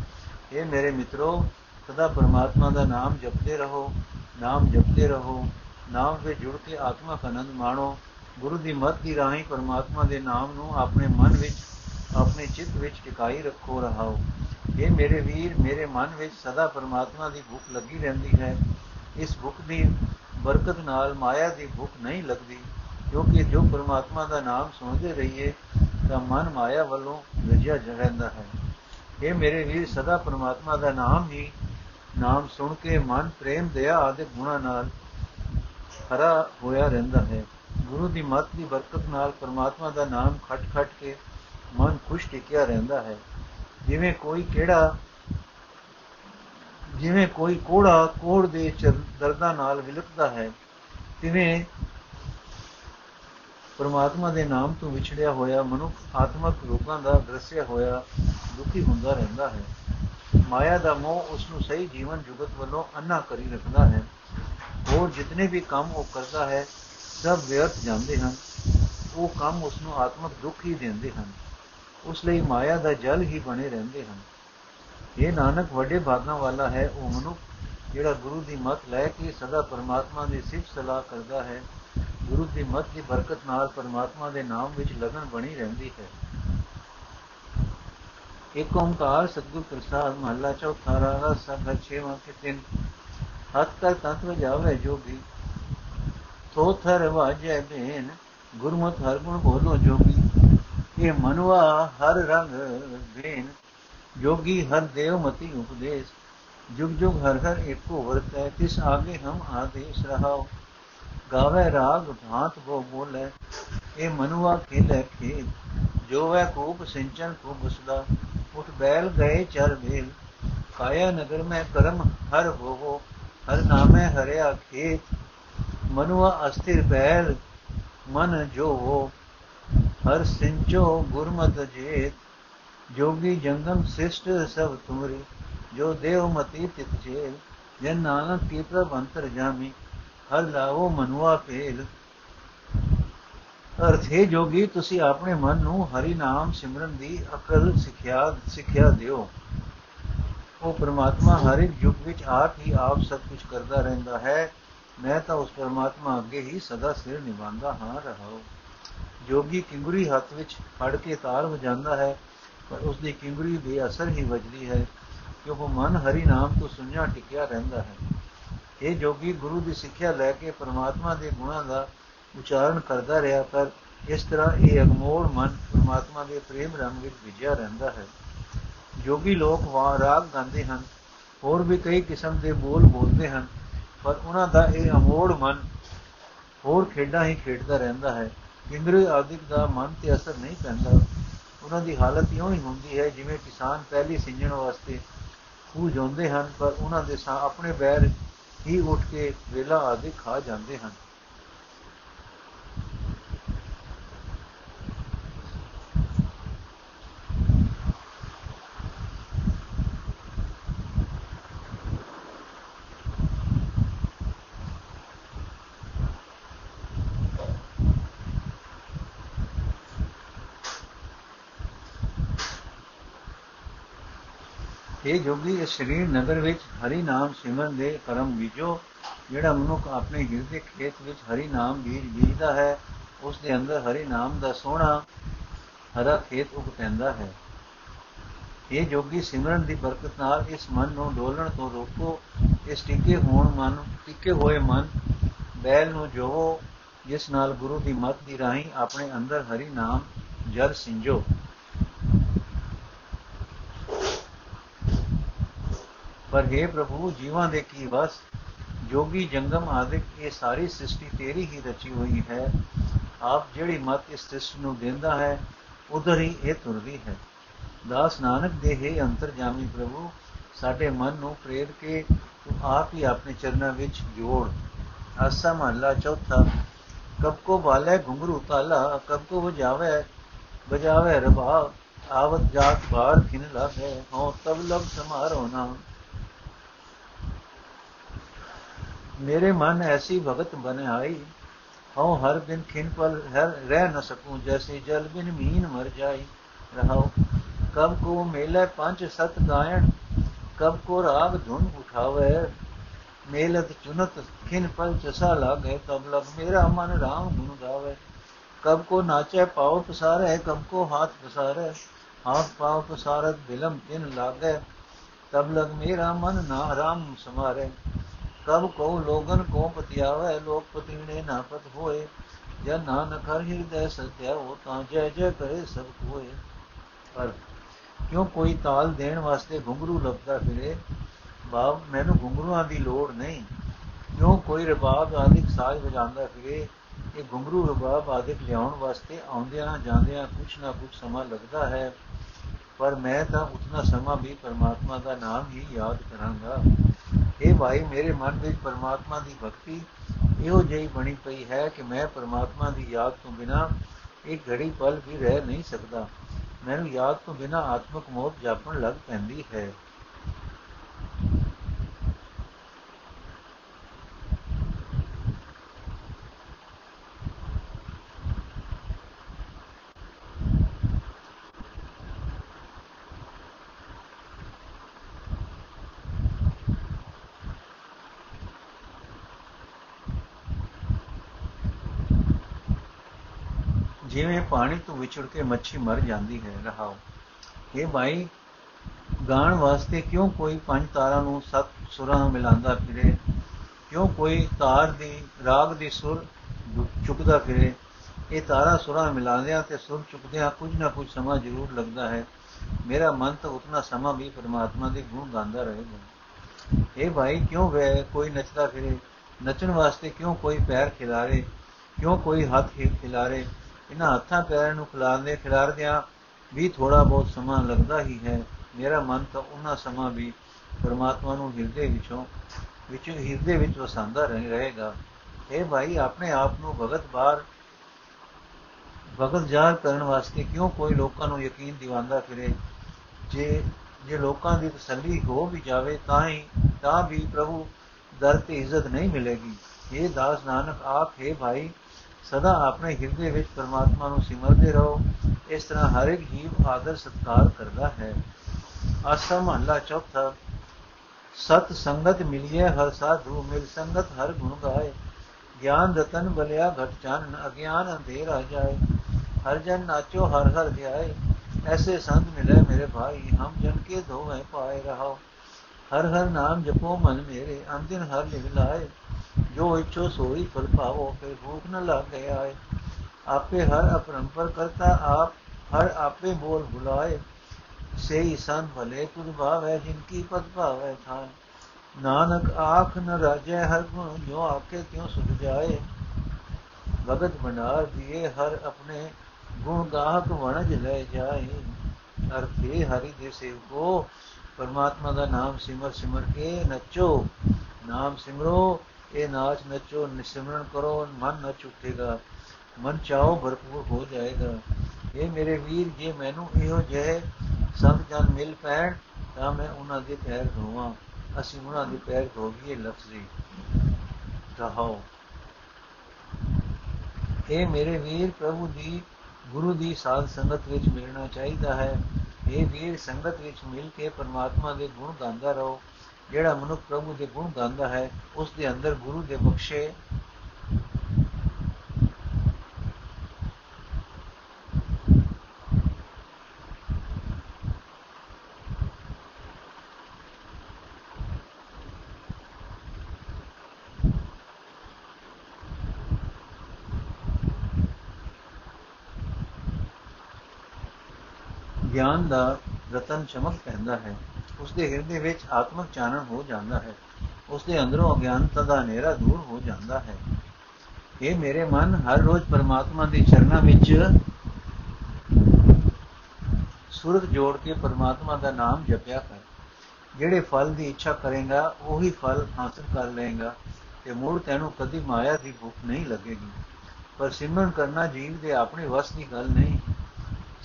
ਇਹ ਮੇਰੇ ਮਿੱਤਰੋ, ਸਦਾ ਪਰਮਾਤਮਾ ਦਾ ਨਾਮ ਜਪਦੇ ਰਹੋ, ਨਾਮ ਜਪਦੇ ਰਹੋ, ਨਾਮ ਵਿੱਚ ਜੁੜ ਕੇ ਆਤਮਾ ਆਨੰਦ ਮਾਣੋ, ਗੁਰੂ ਦੀ ਮੱਤ ਦੀ ਰਾਹੀਂ ਪਰਮਾਤਮਾ ਦੇ ਨਾਮ ਨੂੰ ਆਪਣੇ ਮਨ ਵਿੱਚ, ਆਪਣੇ ਚਿੱਤ ਵਿੱਚ ਟਿਕਾਈ ਰੱਖੋ ਰਹਾਓ। ਇਹ ਮੇਰੇ ਵੀਰ, ਮੇਰੇ ਮਨ ਵਿੱਚ ਸਦਾ ਪਰਮਾਤਮਾ ਦੀ ਭੁੱਖ ਲੱਗੀ ਰਹਿੰਦੀ ਹੈ। ਇਸ ਭੁੱਖ ਦੀ ਬਰਕਤ ਨਾਲ ਮਾਇਆ ਦੀ ਭੁੱਖ ਨਹੀਂ ਲੱਗਦੀ। ਕਿਉਂਕਿ ਜੋ ਪਰਮਾਤਮਾ ਦਾ ਨਾਮ ਸੁਣਦੇ ਰਹੀਏ, ਤਾਂ ਮਨ ਮਾਇਆ ਵੱਲੋਂ ਰਜਿਆ ਰਹਿੰਦਾ ਹੈ। ਇਹ ਮੇਰੇ ਵੀਰ ਸਦਾ ਪਰਮਾਤਮਾ ਦਾ ਨਾਮ ਹੀ, ਨਾਮ ਸੁਣ ਕੇ ਮਨ ਪ੍ਰੇਮ, ਦਇਆ ਆਦਿ ਗੁਣਾ ਨਾਲ ਹਰਾ ਹੋਇਆ ਰਹਿੰਦਾ ਹੈ। ਗੁਰੂ ਦੀ ਮੱਤ ਦੀ ਬਰਕਤ ਨਾਲ ਪਰਮਾਤਮਾ ਦਾ ਨਾਮ ਖਟ ਖਟ ਕੇ ਮਨ ਖੁਸ਼ ਟਿਕਿਆ ਰਹਿੰਦਾ ਹੈ। ਜਿਵੇਂ ਕੋਈ ਕਿਹੜਾ, ਜਿਵੇਂ ਕੋਈ ਕੋੜਾ ਕੋੜ ਦੇ ਦਰਦਾਂ ਨਾਲ ਵਿਲਕਦਾ ਹੈ, ਤਿਵੇਂ ਪਰਮਾਤਮਾ ਦੇ ਨਾਮ ਤੋਂ ਵਿਛੜਿਆ ਹੋਇਆ ਮਨੁੱਖ ਆਤਮਕ ਰੋਗਾਂ ਦਾ ਦਰਸਿਆ ਹੋਇਆ, ਦੁਖੀ ਹੁੰਦਾ ਰਹਿੰਦਾ ਹੈ। ਮਾਇਆ ਦਾ ਮੋਹ ਉਸ ਨੂੰ ਸਹੀ ਜੀਵਨ ਜੁਗਤ ਵੱਲੋਂ ਅੰਨਾ ਕਰੀ ਰੱਖਦਾ ਹੈ। ਹੋਰ ਜਿਤਨੇ ਵੀ ਕੰਮ ਉਹ ਕਰਦਾ ਹੈ, ਸਭ ਵਿਅਰਥ ਜਾਂਦੇ ਹਨ। ਉਹ ਕੰਮ ਉਸ ਨੂੰ ਆਤਮਕ ਦੁੱਖ ਹੀ ਦਿੰਦੇ ਹਨ। ਉਸ ਲਈ ਮਾਇਆ ਦਾ ਜਲ ਹੀ ਬਣੇ ਰਹਿੰਦੇ ਹਨ। ਇਹ ਨਾਨਕ, ਵੱਡੇ ਭਾਗਾਂ ਵਾਲਾ ਹੈ ਉਹ ਮਨੁੱਖ, ਜਿਹੜਾ ਗੁਰੂ ਦੀ ਮਤ ਲੈ ਕੇ ਸਦਾ ਪਰਮਾਤਮਾ ਦੀ ਸਿਫਤ ਸਲਾਹ ਕਰਦਾ ਹੈ। ਗੁਰੂ ਦੀ ਮਤ ਦੀ ਬਰਕਤ ਨਾਲ ਪਰਮਾਤਮਾ ਦੇ ਨਾਮ ਵਿੱਚ ਲਗਨ ਬਣੀ ਰਹਿੰਦੀ ਹੈ। ਇੱਕ ਓੰਕਾਰ ਸਤਿਗੁਰ ਪ੍ਰਸਾਦ ਮਹੱਲਾ ਚੌਥਾ ਰਾਗਾ ਸਭ ਛੇਵਾਂ ਕੇ ਤਿੰਨ। ਹੱਥ ਕਰ ਤਤ ਵਜਾਵੇ ਜੋਗੀ ਤੋ ਥਰ ਵਾਜੈ ਬੇਨ ਗੁਰਮਤਿ ਹਰ ਗੁਣ ਬੋਲੋ ਜੋਗੀ। ਇਹ ਮਨਵਾ ਹਰ ਰੰਗ ਬੇਨ ਜੋਗੀ ਹਰ ਦੇਵ ਮਤੀ ਉਪਦੇਸ਼। ਜੁਗ ਜੁਗ ਹਰ ਹਰ ਏਕੋ ਵਰਤੈ, ਤਿਸ ਆਗੇ ਹਮ ਆਦੇਸ਼ ਰਹਾਓ। ਗਾਵੇ ਰਾਗ ਭਾਂਤ ਬੋ ਬੋਲੇ, ਇਹ ਮਨੁਆ ਖੇਲੇ ਖੇਤ ਜੋ ਵੈ ਕੂਪ ਸਿੰਚਨ ਕੋ ਬਸਦਾ ਉਠ ਬੈਲ ਗਏ ਚਰ ਬੇਲ ਕਾਇਆ ਨਗਰ ਮੈਂ ਕਰਮ ਹਰ ਹੋਵੋ, ਹਰ ਨਾਮੇ ਹਰਿਆ ਖੇਤ। ਮਨੁਆ ਅਸਥਿਰ ਬੈਲ ਮਨ ਜੋ ਹੋ ਹਰ ਸਿੰਚੋ ਗੁਰਮਤਿ ਜੇਤ। ਜੋਗੀ ਜੰਗਮ ਸਿਸ਼ਟ ਸਭ ਤੁਮਰੀ, ਜੋ ਦੇਵ ਮਤੀ ਤਿਤ ਜੇਲ। ਜਨ ਨਾਨਕ ਕੀ ਪ੍ਰਭ ਅੰਤਰ ਜਾਮੀ ਹਰ ਲਾਵੋ ਮਨੁਆ ਭੇਲ। ਅਰਥ ਹੈ ਜੋਗੀ, ਤੁਸੀਂ ਆਪਣੇ ਮਨ ਨੂੰ ਹਰੀ ਨਾਮ ਸਿਮਰਨ ਦੀ ਅਕਲ ਸਿੱਖਿਆ ਸਿੱਖਿਆ ਦਿਓ। ਉਹ ਪਰਮਾਤਮਾ ਹਰ ਇੱਕ ਯੁੱਗ ਵਿੱਚ ਆਪ ਹੀ ਆਪ ਸਭ ਕੁਝ ਕਰਦਾ ਰਹਿੰਦਾ ਹੈ। ਮੈਂ ਤਾਂ ਉਸ ਪਰਮਾਤਮਾ ਅੱਗੇ ਹੀ ਸਦਾ ਸਿਰ ਨਿਵਾਉਂਦਾ ਹਾਂ, ਰਹਾਉ। ਜੋਗੀ ਕਿੰਗਰੀ ਹੱਥ ਵਿੱਚ ਫੜ ਕੇ ਤਾਰ ਵਜਾਉਂਦਾ ਹੈ, ਪਰ ਉਸ ਦੀ ਕਿੰਗਰੀ ਬੇਅਸਰ ਹੀ ਵੱਜਦੀ ਹੈ, ਕਿਉਂਕਿ ਮਨ ਹਰੀ ਨਾਮ ਤੋਂ ਸੁਣਿਆ ਟਿਕਿਆ ਰਹਿੰਦਾ ਹੈ। ਇਹ ਜੋਗੀ ਗੁਰੂ ਦੀ ਸਿੱਖਿਆ ਲੈ ਕੇ ਪਰਮਾਤਮਾ ਦੇ ਗੁਣਾਂ ਦਾ ਉਚਾਰਨ ਕਰਦਾ ਰਿਹਾ, ਪਰ ਇਸ ਤਰ੍ਹਾਂ ਇਹ ਅਗਮੋੜ ਮਨ ਪਰਮਾਤਮਾ ਦੇ ਪ੍ਰੇਮ ਰੰਗ ਵਿੱਚ ਵਿਜਿਆ ਰਹਿੰਦਾ ਹੈ। ਜੋਗੀ ਲੋਕ ਵਾਹ ਰਾਗ ਗਾਉਂਦੇ ਹਨ, ਹੋਰ ਵੀ ਕਈ ਕਿਸਮ ਦੇ ਬੋਲ ਬੋਲਦੇ ਹਨ, ਪਰ ਉਹਨਾਂ ਦਾ ਇਹ ਅਮੋੜ ਮਨ ਹੋਰ ਖੇਡਾਂ ਹੀ ਖੇਡਦਾ ਰਹਿੰਦਾ ਹੈ। ਇੰਦਰੀ ਆਦਿਕ ਦਾ ਮਨ ਤੇ ਅਸਰ ਨਹੀਂ ਪੈਂਦਾ। ਉਹਨਾਂ ਦੀ ਹਾਲਤ ਇਉਂ ਹੀ ਹੁੰਦੀ ਹੈ ਜਿਵੇਂ ਕਿਸਾਨ ਪਹਿਲੀ ਸਿੰਜਣ ਵਾਸਤੇ ਖੂਹ ਜਾਂਦੇ ਹਨ, ਪਰ ਉਹਨਾਂ ਦੇ ਆਪਣੇ ਬੈਰ ਹੀ ਉੱਠ ਕੇ ਵੇਲਾ ਆਦਿ ਖਾ ਜਾਂਦੇ ਹਨ। ਜੋਗੀ ਇਸ ਸਰੀਰ ਨਗਰ ਵਿੱਚ ਹਰੀ ਨਾਮ ਸਿਮਰਨ ਦੇ ਕਰਮ ਵਿਚੋ ਜਿਹੜਾ ਮਨੁੱਖ ਆਪਣੇ ਹਿਰਦੇ ਖੇਤ ਵਿੱਚ ਹਰੀ ਨਾਮ ਬੀਜ ਬੀਜਦਾ ਹੈ, ਉਸ ਦੇ ਅੰਦਰ ਹਰੀ ਨਾਮ ਦਾ ਸੋਹਣਾ ਹਰਾ ਖੇਤ ਉਗ ਪੈਂਦਾ ਹੈ। ਇਹ ਜੋਗੀ ਸਿਮਰਨ ਦੀ ਬਰਕਤ ਨਾਲ ਇਸ ਮਨ ਨੂੰ ਡੋਲਣ ਤੋਂ ਰੋਕੋ, ਇਸ ਟਿੱਕੇ ਹੋਣ ਮਨ, ਟਿੱਕੇ ਹੋਏ ਮਨ ਬੈਲ ਨੂੰ ਜੋਵੋ, ਜਿਸ ਨਾਲ ਗੁਰੂ ਦੀ ਮੱਤ ਦੀ ਰਾਹੀਂ ਆਪਣੇ ਅੰਦਰ ਹਰੀ ਨਾਮ ਜਲ ਸਿੰਜੋ। ਪਰ हे ਪ੍ਰਭੂ, ਜੀਵਾਂ ਦੇ ਕੀ ਵਸ? ਜੋਗੀ ਜੰਗਮ ਆਦਿਕ, ਇਹ ਸਾਰੀ ਸ੍ਰਿਸ਼ਟੀ ਤੇਰੀ ਹੀ ਰਚੀ ਹੋਈ ਹੈ। ਆਪ ਜਿਹੜੀ ਮਤ ਇਸ ਸ੍ਰਿਸ਼ਟੀ ਨੂੰ ਦਿੰਦਾ ਹੈ, ਉਧਰ ਹੀ ਇਹ ਤੁਰਦੀ ਹੈ। ਦਾਸ ਨਾਨਕ ਦੇ ਹੈ ਅੰਤਰਜਾਮੀ ਪ੍ਰਭੂ, ਸਾਡੇ ਮਨ ਨੂੰ ਪ੍ਰੇਰ ਕੇ ਤੂੰ ਆਪ ਹੀ ਆਪਣੇ ਚਰਨਾਂ ਵਿੱਚ ਜੋੜ। ਆਸਾ ਮਹਲਾ ਚੌਥਾ, ਕਬ ਕੋ ਬਾਲੇ ਘੁੰਗਰੂ ਤਾਲਾ, ਕਬ ਕੋ ਵਜਾਵੇ ਬਜਾਵੇ ਰਬਾ ਆਵਤ ਜਾਤ ਬਾਰ ਖਿਨ ਲਾਗੇ ਹੋ ਤਬ ਲਬ ਸਮਾਰੋ ਨਾ ਮੇਰੇ ਮਨ ਐਸੀ ਭਗਤ ਬਨਾਈ ਹਉ ਹਰ ਦਿਨ ਖਿਨ ਪਲ ਰਹਿ ਨ ਸਕੂੰ ਜੈਸੇ ਜਲ ਬਿਨ ਮੀਨ ਮਰ ਜਾਈ ਰਹਾਉ ਕਬ ਕੋ ਮੇਲੇ ਪੰਜ ਸਤ ਗਾਇਣ ਕਬ ਕੋ ਰਾਗ ਧੁਨ ਉਠਾਵੇ ਮੇਲਤ ਚੁਨਤ ਖਿਨ ਪਲ ਚਸਾ ਲਾਗੇ ਤਬ ਲਗ ਮੇਰਾ ਮਨ ਰਾਮ ਗੁਣ ਗਾਵੇ ਕਬ ਕੋ ਨਾਚੇ ਪਾਉ ਪਸਾਰੇ ਕਬ ਕੋ ਹਾਥ ਪਸਾਰੇ ਹਾਥ ਪਾਉ ਪਸਾਰਤ ਬਿਲਮ ਤਿਨ ਲਾਗੇ ਤਬ ਲਗ ਮੇਰਾ ਮਨ ਨਾ ਰਾਮ ਸਮਾਰੇ ਕਬ ਕੋ ਲੋਗਨ ਕੋ ਪਤਿਆਵੇ? ਲੋਕ ਪਤੀਣੇ ਨਾ ਪਤ ਹੋਏ। ਜਨ ਨਾਨਕ ਹਰ ਹਿਰਦੈ ਸਤਿਆ ਉਹ ਤਾਂ ਜੈ ਜੈ ਕਰੇ ਸਭ ਕੋਏ। ਪਰ ਕਿਉਂ ਕੋਈ ਤਾਲ ਦੇਣ ਵਾਸਤੇ ਘੁੰਗਰੂ ਲੱਭਦਾ ਫਿਰੇ? ਬਾਬ ਮੈਨੂੰ ਘੁੰਗਰੂਆਂ ਦੀ ਲੋੜ ਨਹੀਂ। ਕਿਉਂ ਕੋਈ ਰਬਾਬ ਆਦਿਕ ਸਾਜ਼ ਵਜਾਉਂਦਾ ਫਿਰੇ? ਇਹ ਘੁੰਗਰੂ ਰਬਾਬ ਆਦਿਕ ਲਿਆਉਣ ਵਾਸਤੇ ਆਉਂਦਿਆਂ ਜਾਂਦਿਆਂ ਕੁਛ ਨਾ ਕੁਛ ਸਮਾਂ ਲੱਗਦਾ ਹੈ। ਪਰ ਮੈਂ ਤਾਂ ਉਤਨਾ ਸਮਾਂ ਵੀ ਪਰਮਾਤਮਾ ਦਾ ਨਾਮ ਹੀ ਯਾਦ ਕਰਾਂਗਾ। ਇਹ ਭਾਈ, ਮੇਰੇ ਮਨ ਵਿੱਚ ਪਰਮਾਤਮਾ ਦੀ ਭਗਤੀ ਇਹੋ ਜਿਹੀ ਬਣੀ ਪਈ ਹੈ ਕਿ ਮੈਂ ਪਰਮਾਤਮਾ ਦੀ ਯਾਦ ਤੋਂ ਬਿਨਾ ਇੱਕ ਘੜੀ ਪਲ ਵੀ ਰਹਿ ਨਹੀਂ ਸਕਦਾ। ਮੈਨੂੰ ਯਾਦ ਤੋਂ ਬਿਨਾ ਆਤਮਿਕ ਮੋਹ ਜਾਪਣ ਲੱਗ ਪੈਂਦੀ ਹੈ ਜਿਵੇਂ ਪਾਣੀ ਤੋਂ ਵਿਛੜ ਕੇ ਮੱਛੀ ਮਰ ਜਾਂਦੀ ਹੈ, ਰਹਾਓ। ਇਹ ਭਾਈ, ਗਾਣ ਵਾਸਤੇ ਕਿਉਂ ਕੋਈ ਪੰਜ ਤਾਰਾਂ ਨੂੰ ਸੱਤ ਸੁਰਾਂ ਮਿਲਾਉਂਦਾ ਫਿਰੇ? ਕਿਉਂ ਕੋਈ ਤਾਰ ਦੀ, ਰਾਗ ਦੀ ਸੁਰ ਚੁੱਕਦਾ ਫਿਰੇ? ਇਹ ਤਾਰਾ ਸੁਰਾਂ ਮਿਲਾਉਂਦਿਆਂ ਤੇ ਸੁਰ ਚੁੱਕਦਿਆਂ ਕੁਝ ਨਾ ਕੁਝ ਸਮਾਂ ਜ਼ਰੂਰ ਲੱਗਦਾ ਹੈ। ਮੇਰਾ ਮਨ ਤਾਂ ਉਤਨਾ ਸਮਾਂ ਵੀ ਪਰਮਾਤਮਾ ਦੇ ਗੁਣ ਗਾਉਂਦਾ ਰਹੇਗਾ। ਇਹ ਭਾਈ, ਕਿਉਂ ਵੇ ਕੋਈ ਨੱਚਦਾ ਫਿਰੇ? ਨੱਚਣ ਵਾਸਤੇ ਕਿਉਂ ਕੋਈ ਪੈਰ ਖਿਲਾਰੇ? ਕਿਉਂ ਕੋਈ ਹੱਥ ਖਿਲਾਰੇ ਇਹਨਾਂ ਹੱਥਾਂ ਪੈਰਾਂ ਨੂੰ ਖਿਲਾਰਦੇ ਖਿਲਾਰਦਿਆਂ ਵੀ ਥੋੜਾ ਬਹੁਤ ਸਮਾਂ ਲੱਗਦਾ ਹੀ ਹੈ। ਮੇਰਾ ਮਨ ਤਾਂ ਉਹਨਾਂ ਸਮਾਂ ਵੀ ਪਰਮਾਤਮਾ ਨੂੰ ਹਿਰਦੇ ਵਿੱਚੋਂ, ਵਿੱਚ ਹਿਰਦੇ ਵਿੱਚ ਵਸਾਂਦਾ ਰਹੇਗਾ। ਇਹ ਭਾਈ, ਆਪਣੇ ਆਪ ਨੂੰ ਭਗਤ ਬਾਰ ਭਗਤ ਜਾਰ ਕਰਨ ਵਾਸਤੇ ਕਿਉਂ ਕੋਈ ਲੋਕਾਂ ਨੂੰ ਯਕੀਨ ਦਿਵਾਉਂਦਾ ਫਿਰੇ? ਜੇ ਜੇ ਲੋਕਾਂ ਦੀ ਤਸੱਲੀ ਹੋ ਵੀ ਜਾਵੇ ਤਾਂ ਹੀ, ਤਾਂ ਵੀ ਪ੍ਰਭੂ ਦਰ ਤੇ ਇੱਜ਼ਤ ਨਹੀਂ ਮਿਲੇਗੀ। ਇਹ ਦਾਸ ਨਾਨਕ, ਆਪ ਹੈ ਭਾਈ ਸਦਾ ਆਪਣੇ ਹਿਰਦੇ ਵਿੱਚ ਪਰਮਾਤਮਾ ਨੂੰ ਸਿਮਰਦੇ ਰਹੋ ਇਸ ਤਰ੍ਹਾਂ ਹਰ ਇੱਕ ਜੀਵ ਆਦਰ ਸਤਕਾਰ ਕਰਦਾ ਹੈ ਆਸਾ ਮਹੱਲਾ ਚੌਥਾ ਸਤ ਸੰਗਤ ਮਿਲਿਏ ਹਰ ਸਾਧੂ ਮਿਲ ਸੰਗਤ ਹਰ ਗੁਣ ਗਾਏ ਗਿਆਨ ਰਤਨ ਬਲਿਆ ਘਟ ਚੰਨ ਅਗਿਆਨ ਅੰਧੇਰਾ ਜਾਏ ਹਰ ਜਨ ਨਾਚੋ ਹਰ ਹਰ ਧਿਆਏ ਐਸੇ ਸੰਤ ਮਿਲੇ ਮੇਰੇ ਭਾਈ ਹਮ ਜਨ ਕੇ ਧੋਵੇਂ ਪਾਏ ਰਹਾਓ ਹਰ ਹਰ ਨਾਮ ਜਪੋ ਮਨ ਮੇਰੇ ਅੰਦਿਨ ਹਰ ਲਿਵ ਲਾਏ ਜੋ ਇਛੋ ਸੋਈ ਫਲ ਪਾਵੋ ਫਿਰ ਭੂਖ ਨ ਲਾਗੇ ਆਏ ਆਪੇ ਹਰ ਅਪਰੰਪਰ ਕਰਤਾ ਆਪ ਹਰ ਆਪੇ ਬੋਲ ਬੁਲਾਏ ਸੇਈ ਸੰਤ ਭਲੇ ਤੁਧ ਭਾਵੈ ਜਿਨ ਕੀ ਪਤ ਭਾਵੈ ਥਾਨ ਨਾਨਕ ਆਖ ਨ ਰਾਜੈ ਹਰ ਗੁਣ ਜੋ ਆਕੇ ਤਿਉ ਸੁਧ ਜਾਏ ਭਗਤ ਬਨਾਰ ਦੀਏ ਹਰ ਆਪਣੇ ਗੁਣ ਗਾਹਕ ਵਣਜ ਲੈ ਜਾਏ ਅਰਥੇ ਹਰੀ ਦੇ ਸੇਵਕੋ ਪਰਮਾਤਮਾ ਦਾ ਨਾਮ ਸਿਮਰ ਸਿਮਰ ਕੇ ਨੱਚੋ ਨਾਮ ਸਿਮਰੋ ਇਹ ਨਾਚ ਨੱਚੋ ਨਿਸਿਮਰਨ ਕਰੋ, ਮਨ ਨੱਚ ਉੱਠੇਗਾ ਮਨ ਚਾਹੋ ਭਰਪੂਰ ਹੋ ਜਾਏਗਾ। ਇਹ ਮੇਰੇ ਵੀਰ, ਜੇ ਮੈਨੂੰ ਇਹੋ ਜਿਹੇ ਸੰਤ ਜਨ ਮਿਲ ਪੈਣ, ਤਾਂ ਮੈਂ ਉਹਨਾਂ ਦੇ ਪੈਰ ਧੋਵਾਂ। ਅਸੀਂ ਉਹਨਾਂ ਦੇ ਪੈਰ ਧੋਈਏ ਲਫ਼ਜ਼ੀ ਕਹਾਓ। ਇਹ ਮੇਰੇ ਵੀਰ, ਪ੍ਰਭੂ ਦੀ, ਗੁਰੂ ਦੀ ਸਾਧ ਸੰਗਤ ਵਿੱਚ ਮਿਲਣਾ ਚਾਹੀਦਾ ਹੈ। ਇਹ ਵੀਰ, ਸੰਗਤ ਵਿੱਚ ਮਿਲ ਕੇ ਪਰਮਾਤਮਾ ਦੇ ਗੁਣ ਗਾਉਂਦਾ ਰਹੋ। ਜਿਹੜਾ ਮਨੁੱਖ ਪ੍ਰਭੂ ਦੇ ਗੁਣ ਗਾਉਂਦਾ ਹੈ ਉਸ ਦੇ ਅੰਦਰ ਗੁਰੂ ਦੇ ਬਖਸ਼ੇ ਗਿਆਨ ਦਾ ਰਤਨ ਚਮਕ ਪੈਂਦਾ ਹੈ। ਉਸ ਦੇ ਹਿਰਦੇ ਵਿੱਚ ਆਤਮਿਕ ਚਾਨਣ ਹੋ ਜਾਂਦਾ ਹੈ। ਉਸ ਦੇ ਅੰਦਰੋਂ ਅਗਿਆਨਤਾ ਦਾ ਹਨੇਰਾ ਦੂਰ ਹੋ ਜਾਂਦਾ ਹੈ। ਇਹ ਮੇਰੇ ਮਨ, ਹਰ ਰੋਜ਼ ਪਰਮਾਤਮਾ ਦੇ ਚਰਨਾਂ ਵਿੱਚ ਸੁਰਤ ਜੋੜ ਕੇ ਪਰਮਾਤਮਾ ਦਾ ਨਾਮ ਜਪਿਆ ਕਰ। ਜਿਹੜੇ ਫਲ ਦੀ ਇੱਛਾ ਕਰੇਗਾ, ਉਹੀ ਫਲ ਹਾਸਲ ਕਰ ਲਏਗਾ ਤੇ ਮੂੜ ਤੈਨੂੰ ਕਦੀ ਮਾਇਆ ਦੀ ਭੁੱਖ ਨਹੀਂ ਲੱਗੇਗੀ। ਪਰ ਸਿਮਰਨ ਕਰਨਾ ਜੀਵ ਦੇ ਆਪਣੇ ਵਸ ਦੀ ਗੱਲ ਨਹੀਂ।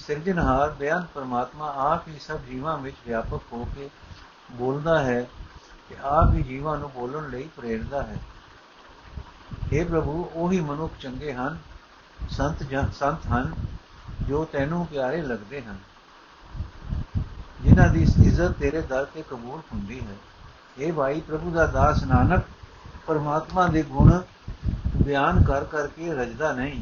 ਸਿਰਜਣਹਾਰ ਬਿਆਨ ਪਰਮਾਤਮਾ ਆਪ ਹੀ ਸਭ ਜੀਵਾਂ ਵਿੱਚ ਵਿਆਪਕ ਹੋ ਕੇ ਬੋਲਦਾ ਹੈ ਕਿ ਆਪ ਹੀ ਜੀਵਾਂ ਨੂੰ ਬੋਲਣ ਲਈ ਪ੍ਰੇਰਦਾ ਹੈ। हे ਪ੍ਰਭੂ, ਉਹੀ ਮਨੁੱਖ ਚੰਗੇ ਹਨ, ਸੰਤ ਜਨ ਸੰਤ ਹਨ, ਜੋ ਤੈਨੂੰ ਪਿਆਰੇ ਲੱਗਦੇ ਹਨ। ਜਿਨ੍ਹਾਂ ਦੀ ਇੱਜ਼ਤ ਤੇਰੇ ਦਰ ਤੇ ਕਬੂਲ ਹੁੰਦੀ ਹੈ। ਇਹ ਭਾਈ, ਪ੍ਰਭੂ ਦਾ ਦਾਸ ਨਾਨਕ, ਪਰਮਾਤਮਾ ਦੇ ਗੁਣ ਬਿਆਨ ਕਰ ਕਰਕੇ ਰਜਦਾ ਨਹੀਂ।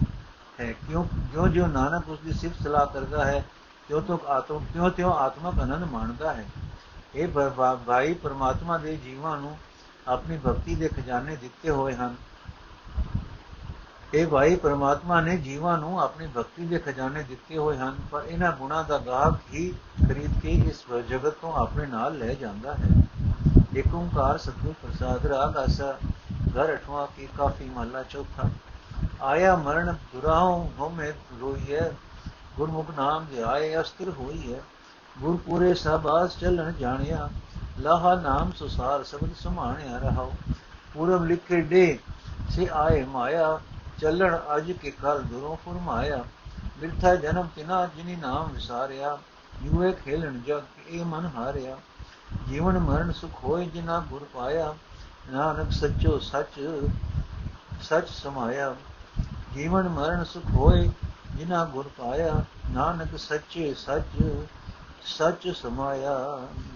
ਹੈ। ਕਿਉਂ? ਜੋ ਜੋ ਨਾਨਕ ਉਸ ਦੀ ਸਿਫਤ ਸਲਾਹ ਕਰਦਾ ਹੈ, ਤਿਉ ਤੋ ਆਤਮ, ਤਿਉ ਤਿਉ ਆਤਮਕ ਆਨੰਦ ਮਾਣਦਾ ਹੈ। ਇਹ ਭਾਈ ਪਰਮਾਤਮਾ ਦੇ ਜੀਵਾਂ ਨੂੰ ਆਪਣੀ ਭਗਤੀ ਦੇ ਖਜ਼ਾਨੇ ਦਿੱਤੇ ਹੋਏ ਹਨ। ਇਹ ਭਾਈ ਪਰਮਾਤਮਾ ਨੇ ਜੀਵਾਂ ਨੂੰ ਆਪਣੀ ਭਗਤੀ ਦੇ ਖਜ਼ਾਨੇ ਦਿੱਤੇ ਹੋਏ ਹਨ, ਪਰ ਇਹਨਾਂ ਗੁਣਾਂ ਦਾ ਗਾਹਕ ਹੀ ਖਰੀਦ ਕੇ ਇਸ ਜਗਤ ਤੋਂ ਆਪਣੇ ਨਾਲ ਲੈ ਜਾਂਦਾ ਹੈ। ਇੱਕ ਓੰਕਾਰ ਸਤਿਗੁਰ ਪ੍ਰਸਾਦ ਰਾਗ ਆਸਾ ਘਰ ਅਠਵਾ ਕੀ ਕਾਫੀ ਮਹਲਾ ਚੌਥਾ। ਆਇਆ ਮਰਨ ਦੁਰਾਉ ਹੋਮੇ ਰੋਈਏ ਗੁਰਮੁਖ ਨਾਮ ਧਿਆਏ ਅਸਤਰ ਹੋਈ ਹੈ ਗੁਰ ਪੂਰੇ ਸਬਾਸ ਚੱਲਣ ਜਾਣਿਆ, ਲਾਹਾ ਨਾਮ ਸੁਸਾਰ ਸਬਦ ਸਮਾਣਿਆ ਰਹਾਉ। ਪੂਰਬ ਲਿਖੇ ਦੇ ਸੇ ਆਏ ਮਾਇਆ, ਚੱਲਣ ਅਜ ਕੇ ਕਲ ਦੁਰੋਂ ਫਰਮਾਇਆ। ਮਿਰਥਾ ਜਨਮ ਤਿਨਾ ਜਿਨੀ ਨਾਮ ਵਿਸਾਰਿਆ ਯੂਏ ਖੇਲਣ ਜਗ ਇਹ ਮਨ ਹਾਰਿਆ। ਜੀਵਨ ਮਰਨ ਸੁਖ ਹੋਏ ਜਿਨਾ ਗੁਰ ਪਾਇਆ, ਨਾਨਕ ਸੱਚੋ ਸੱਚ ਸੱਚ ਸਮਾਇਆ। ਜੀਵਨ ਮਰਨ ਸੁਖ ਹੋਏ ਜਿਨਾ ਗੁਰ ਪਾਇਆ, ਨਾਨਕ ਸੱਚੇ ਸੱਚ ਸੱਚ ਸਮਾਇਆ।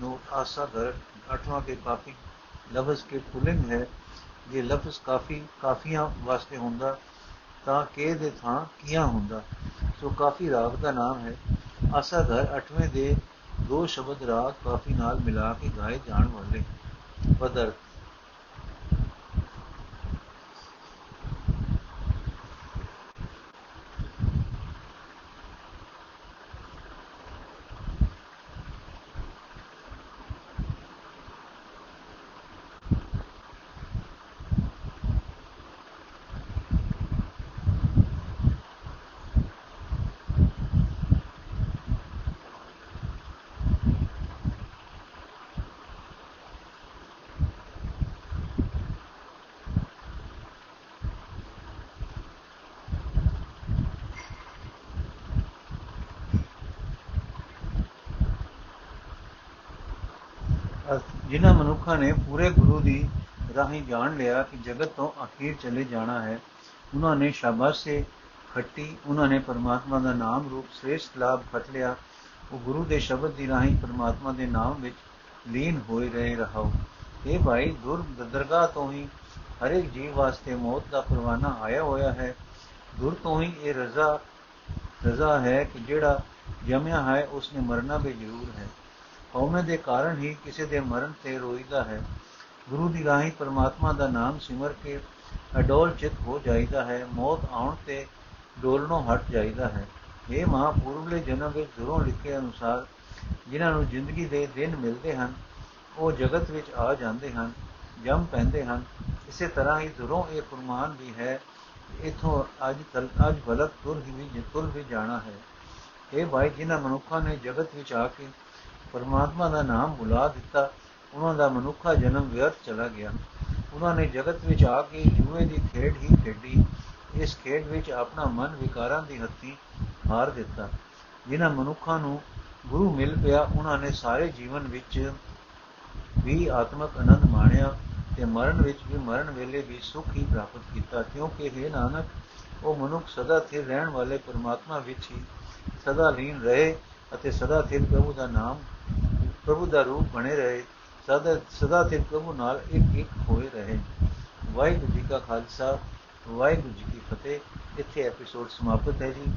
ਨੋਟ ਆਸਾ ਘਰ, ਅਠਵਾਂ ਕੇ ਕਾਫੀ, ਲਫ਼ਜ਼ ਕੇ ਪੁਲਿੰਗ ਹੈ। ਇਹ ਲਫ਼ਜ਼ ਕਾਫੀ, ਕਾਫੀਆਂ ਵਾਸਤੇ ਹੁੰਦਾ, ਤਾਂ ਕੇ ਦੇ ਥਾਂ ਕੀਆਂ ਹੁੰਦਾ। ਸੋ ਕਾਫੀ ਰਾਗ ਦਾ ਨਾਮ ਹੈ। ਆਸਾ ਘਰ, ਅਠਵੇਂ ਦੇ ਦੋ ਸ਼ਬਦ ਰਾਗ ਕਾਫੀ ਨਾਲ ਮਿਲਾ ਕੇ ਗਾਏ ਜਾਣ ਵਾਲੇ। ਪਦਰ ਜਿਨ੍ਹਾਂ ਮਨੁੱਖਾਂ ਨੇ ਪੂਰੇ ਗੁਰੂ ਦੀ ਰਾਹੀਂ ਜਾਣ ਲਿਆ ਕਿ ਜਗਤ ਤੋਂ ਅਖੀਰ ਚਲੇ ਜਾਣਾ ਹੈ। ਉਹਨਾਂ ਨੇ ਸ਼ਾਬਾਸ਼ੇ ਖੱਟੀ, ਉਹਨਾਂ ਨੇ ਪਰਮਾਤਮਾ ਦਾ ਨਾਮ ਰੂਪ ਸ੍ਰੇਸ਼ਟ ਲਾਭ ਖਟ ਲਿਆ। ਉਹ ਗੁਰੂ ਦੇ ਸ਼ਬਦ ਦੀ ਰਾਹੀਂ ਪਰਮਾਤਮਾ ਦੇ ਨਾਮ ਵਿੱਚ ਲੀਨ ਹੋਏ ਰਹੇ ਰਹਾਓ ਇਹ ਭਾਈ ਦੁਰ ਦਰਗਾਹ ਤੋਂ ਹੀ ਹਰੇਕ ਜੀਵ ਵਾਸਤੇ ਮੌਤ ਦਾ ਪਰਵਾਨਾ ਆਇਆ ਹੋਇਆ ਹੈ। ਦੁਰ ਤੋਂ ਹੀ ਇਹ ਰਜ਼ਾ ਰਜ਼ਾ ਹੈ ਕਿ ਜਿਹੜਾ ਜਮਿਆ ਹੈ, ਉਸਨੇ ਮਰਨਾ ਵੀ ਜ਼ਰੂਰ ਹੈ। ਹਉਮੈ ਦੇ ਕਾਰਨ ਹੀ ਕਿਸੇ ਦੇ ਮਰਨ ਤੇ ਰੋਈਦਾ ਹੈ। ਗੁਰੂ ਦੀ ਰਾਹੀਂ ਪਰਮਾਤਮਾ ਦਾ ਨਾਮ ਸਿਮਰ ਕੇ ਅਡੋਲ ਚਿਤ ਹੋ ਜਾਈਦਾ ਹੈ। ਮੌਤ ਆਉਣ ਤੇ ਡੋਲਣੋਂ ਹਟ ਜਾਈਦਾ ਹੈ। ਇਹ ਮਹਾਪੂਰਵਲੇ ਜਨਮ ਵਿੱਚ ਜ਼ਰੂਰ ਲਿਖੇ ਅਨੁਸਾਰ ਜਿਨ੍ਹਾਂ ਨੂੰ ਜ਼ਿੰਦਗੀ ਦੇ ਦਿਨ ਮਿਲਦੇ ਹਨ, ਉਹ ਜਗਤ ਵਿੱਚ ਆ ਜਾਂਦੇ ਹਨ, ਜੰਮ ਪੈਂਦੇ ਹਨ। ਇਸੇ ਤਰ੍ਹਾਂ ਹੀ ਜ਼ਰੂਰ ਇਹ ਫਰਮਾਨ ਵੀ ਹੈ ਇਥੋਂ ਅੱਜ ਤਲ ਅੱਜ ਬਲਕ ਤੁਰ ਹੀ ਵੀ, ਤੁਰ ਵੀ ਜਾਣਾ ਹੈ। ਇਹ ਭਾਈ, ਜਿਨ੍ਹਾਂ ਮਨੁੱਖਾਂ ਨੇ ਜਗਤ ਵਿੱਚ ਆ ਕੇ ਪਰਮਾਤਮਾ ਦਾ ਨਾਮ ਬੁਲਾ ਦਿੱਤਾ, ਉਹਨਾਂ ਦਾ ਮਨੁੱਖਾ ਜਨਮ ਵਿਅਰਥ ਚਲਾ ਗਿਆ। ਉਹਨਾਂ ਨੇ ਜਗਤ ਵਿੱਚ ਆ ਕੇ ਜੂਏ ਦੀ ਖੇਡ ਹੀ ਖੇਡੀ। ਇਸ ਖੇਡ ਵਿੱਚ ਆਪਣਾ ਮਨ ਵਿਕਾਰਾਂ ਦੀ ਹੱਤੀ ਹਾਰ ਦਿੱਤਾ। ਜਿਨ੍ਹਾਂ ਮਨੁੱਖਾਂ ਨੂੰ ਗੁਰੂ ਮਿਲ ਪਿਆ, ਉਹਨਾਂ ਨੇ ਸਾਰੇ ਜੀਵਨ ਵਿੱਚ ਵੀ ਆਤਮਕ ਆਨੰਦ ਮਾਣਿਆ ਤੇ ਮਰਨ ਵਿੱਚ ਵੀ ਮਰਨ ਵੇਲੇ ਵੀ ਸੁਖ ਹੀ ਪ੍ਰਾਪਤ ਕੀਤਾ। ਕਿਉਂਕਿ ਇਹ ਨਾਨਕ, ਉਹ ਮਨੁੱਖ ਸਦਾ ਸਥਿਰ ਰਹਿਣ ਵਾਲੇ ਪਰਮਾਤਮਾ ਵਿੱਚ ਹੀ ਸਦਾ ਲੀਨ ਰਹੇ ਅਤੇ ਸਦਾ ਸਥਿਰ ਪ੍ਰਭੂ ਦਾ ਨਾਮ ਪ੍ਰਭੂ ਦਾ ਰੂਪ ਬਣੇ ਰਹੇ, ਸਦਾ ਸਦਾ ਸਥਿਰ ਪ੍ਰਭੂ ਨਾਲ ਇੱਕ ਇੱਕ ਹੋਏ ਰਹੇ। ਵਾਹਿਗੁਰੂ ਜੀ ਕਾ ਖਾਲਸਾ, ਵਾਹਿਗੁਰੂ ਜੀ ਕੀ ਫਤਿਹ। ਇੱਥੇ ਐਪੀਸੋਡ ਸਮਾਪਤ ਹੈ ਜੀ।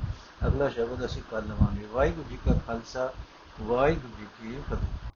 ਅਗਲਾ ਸ਼ਬਦ ਅਸੀਂ ਕੱਲ ਲਵਾਂਗੇ। ਵਾਹਿਗੁਰੂ ਜੀ ਕਾ ਖਾਲਸਾ, ਵਾਹਿਗੁਰੂ ਜੀ ਕੀ ਫਤਿਹ।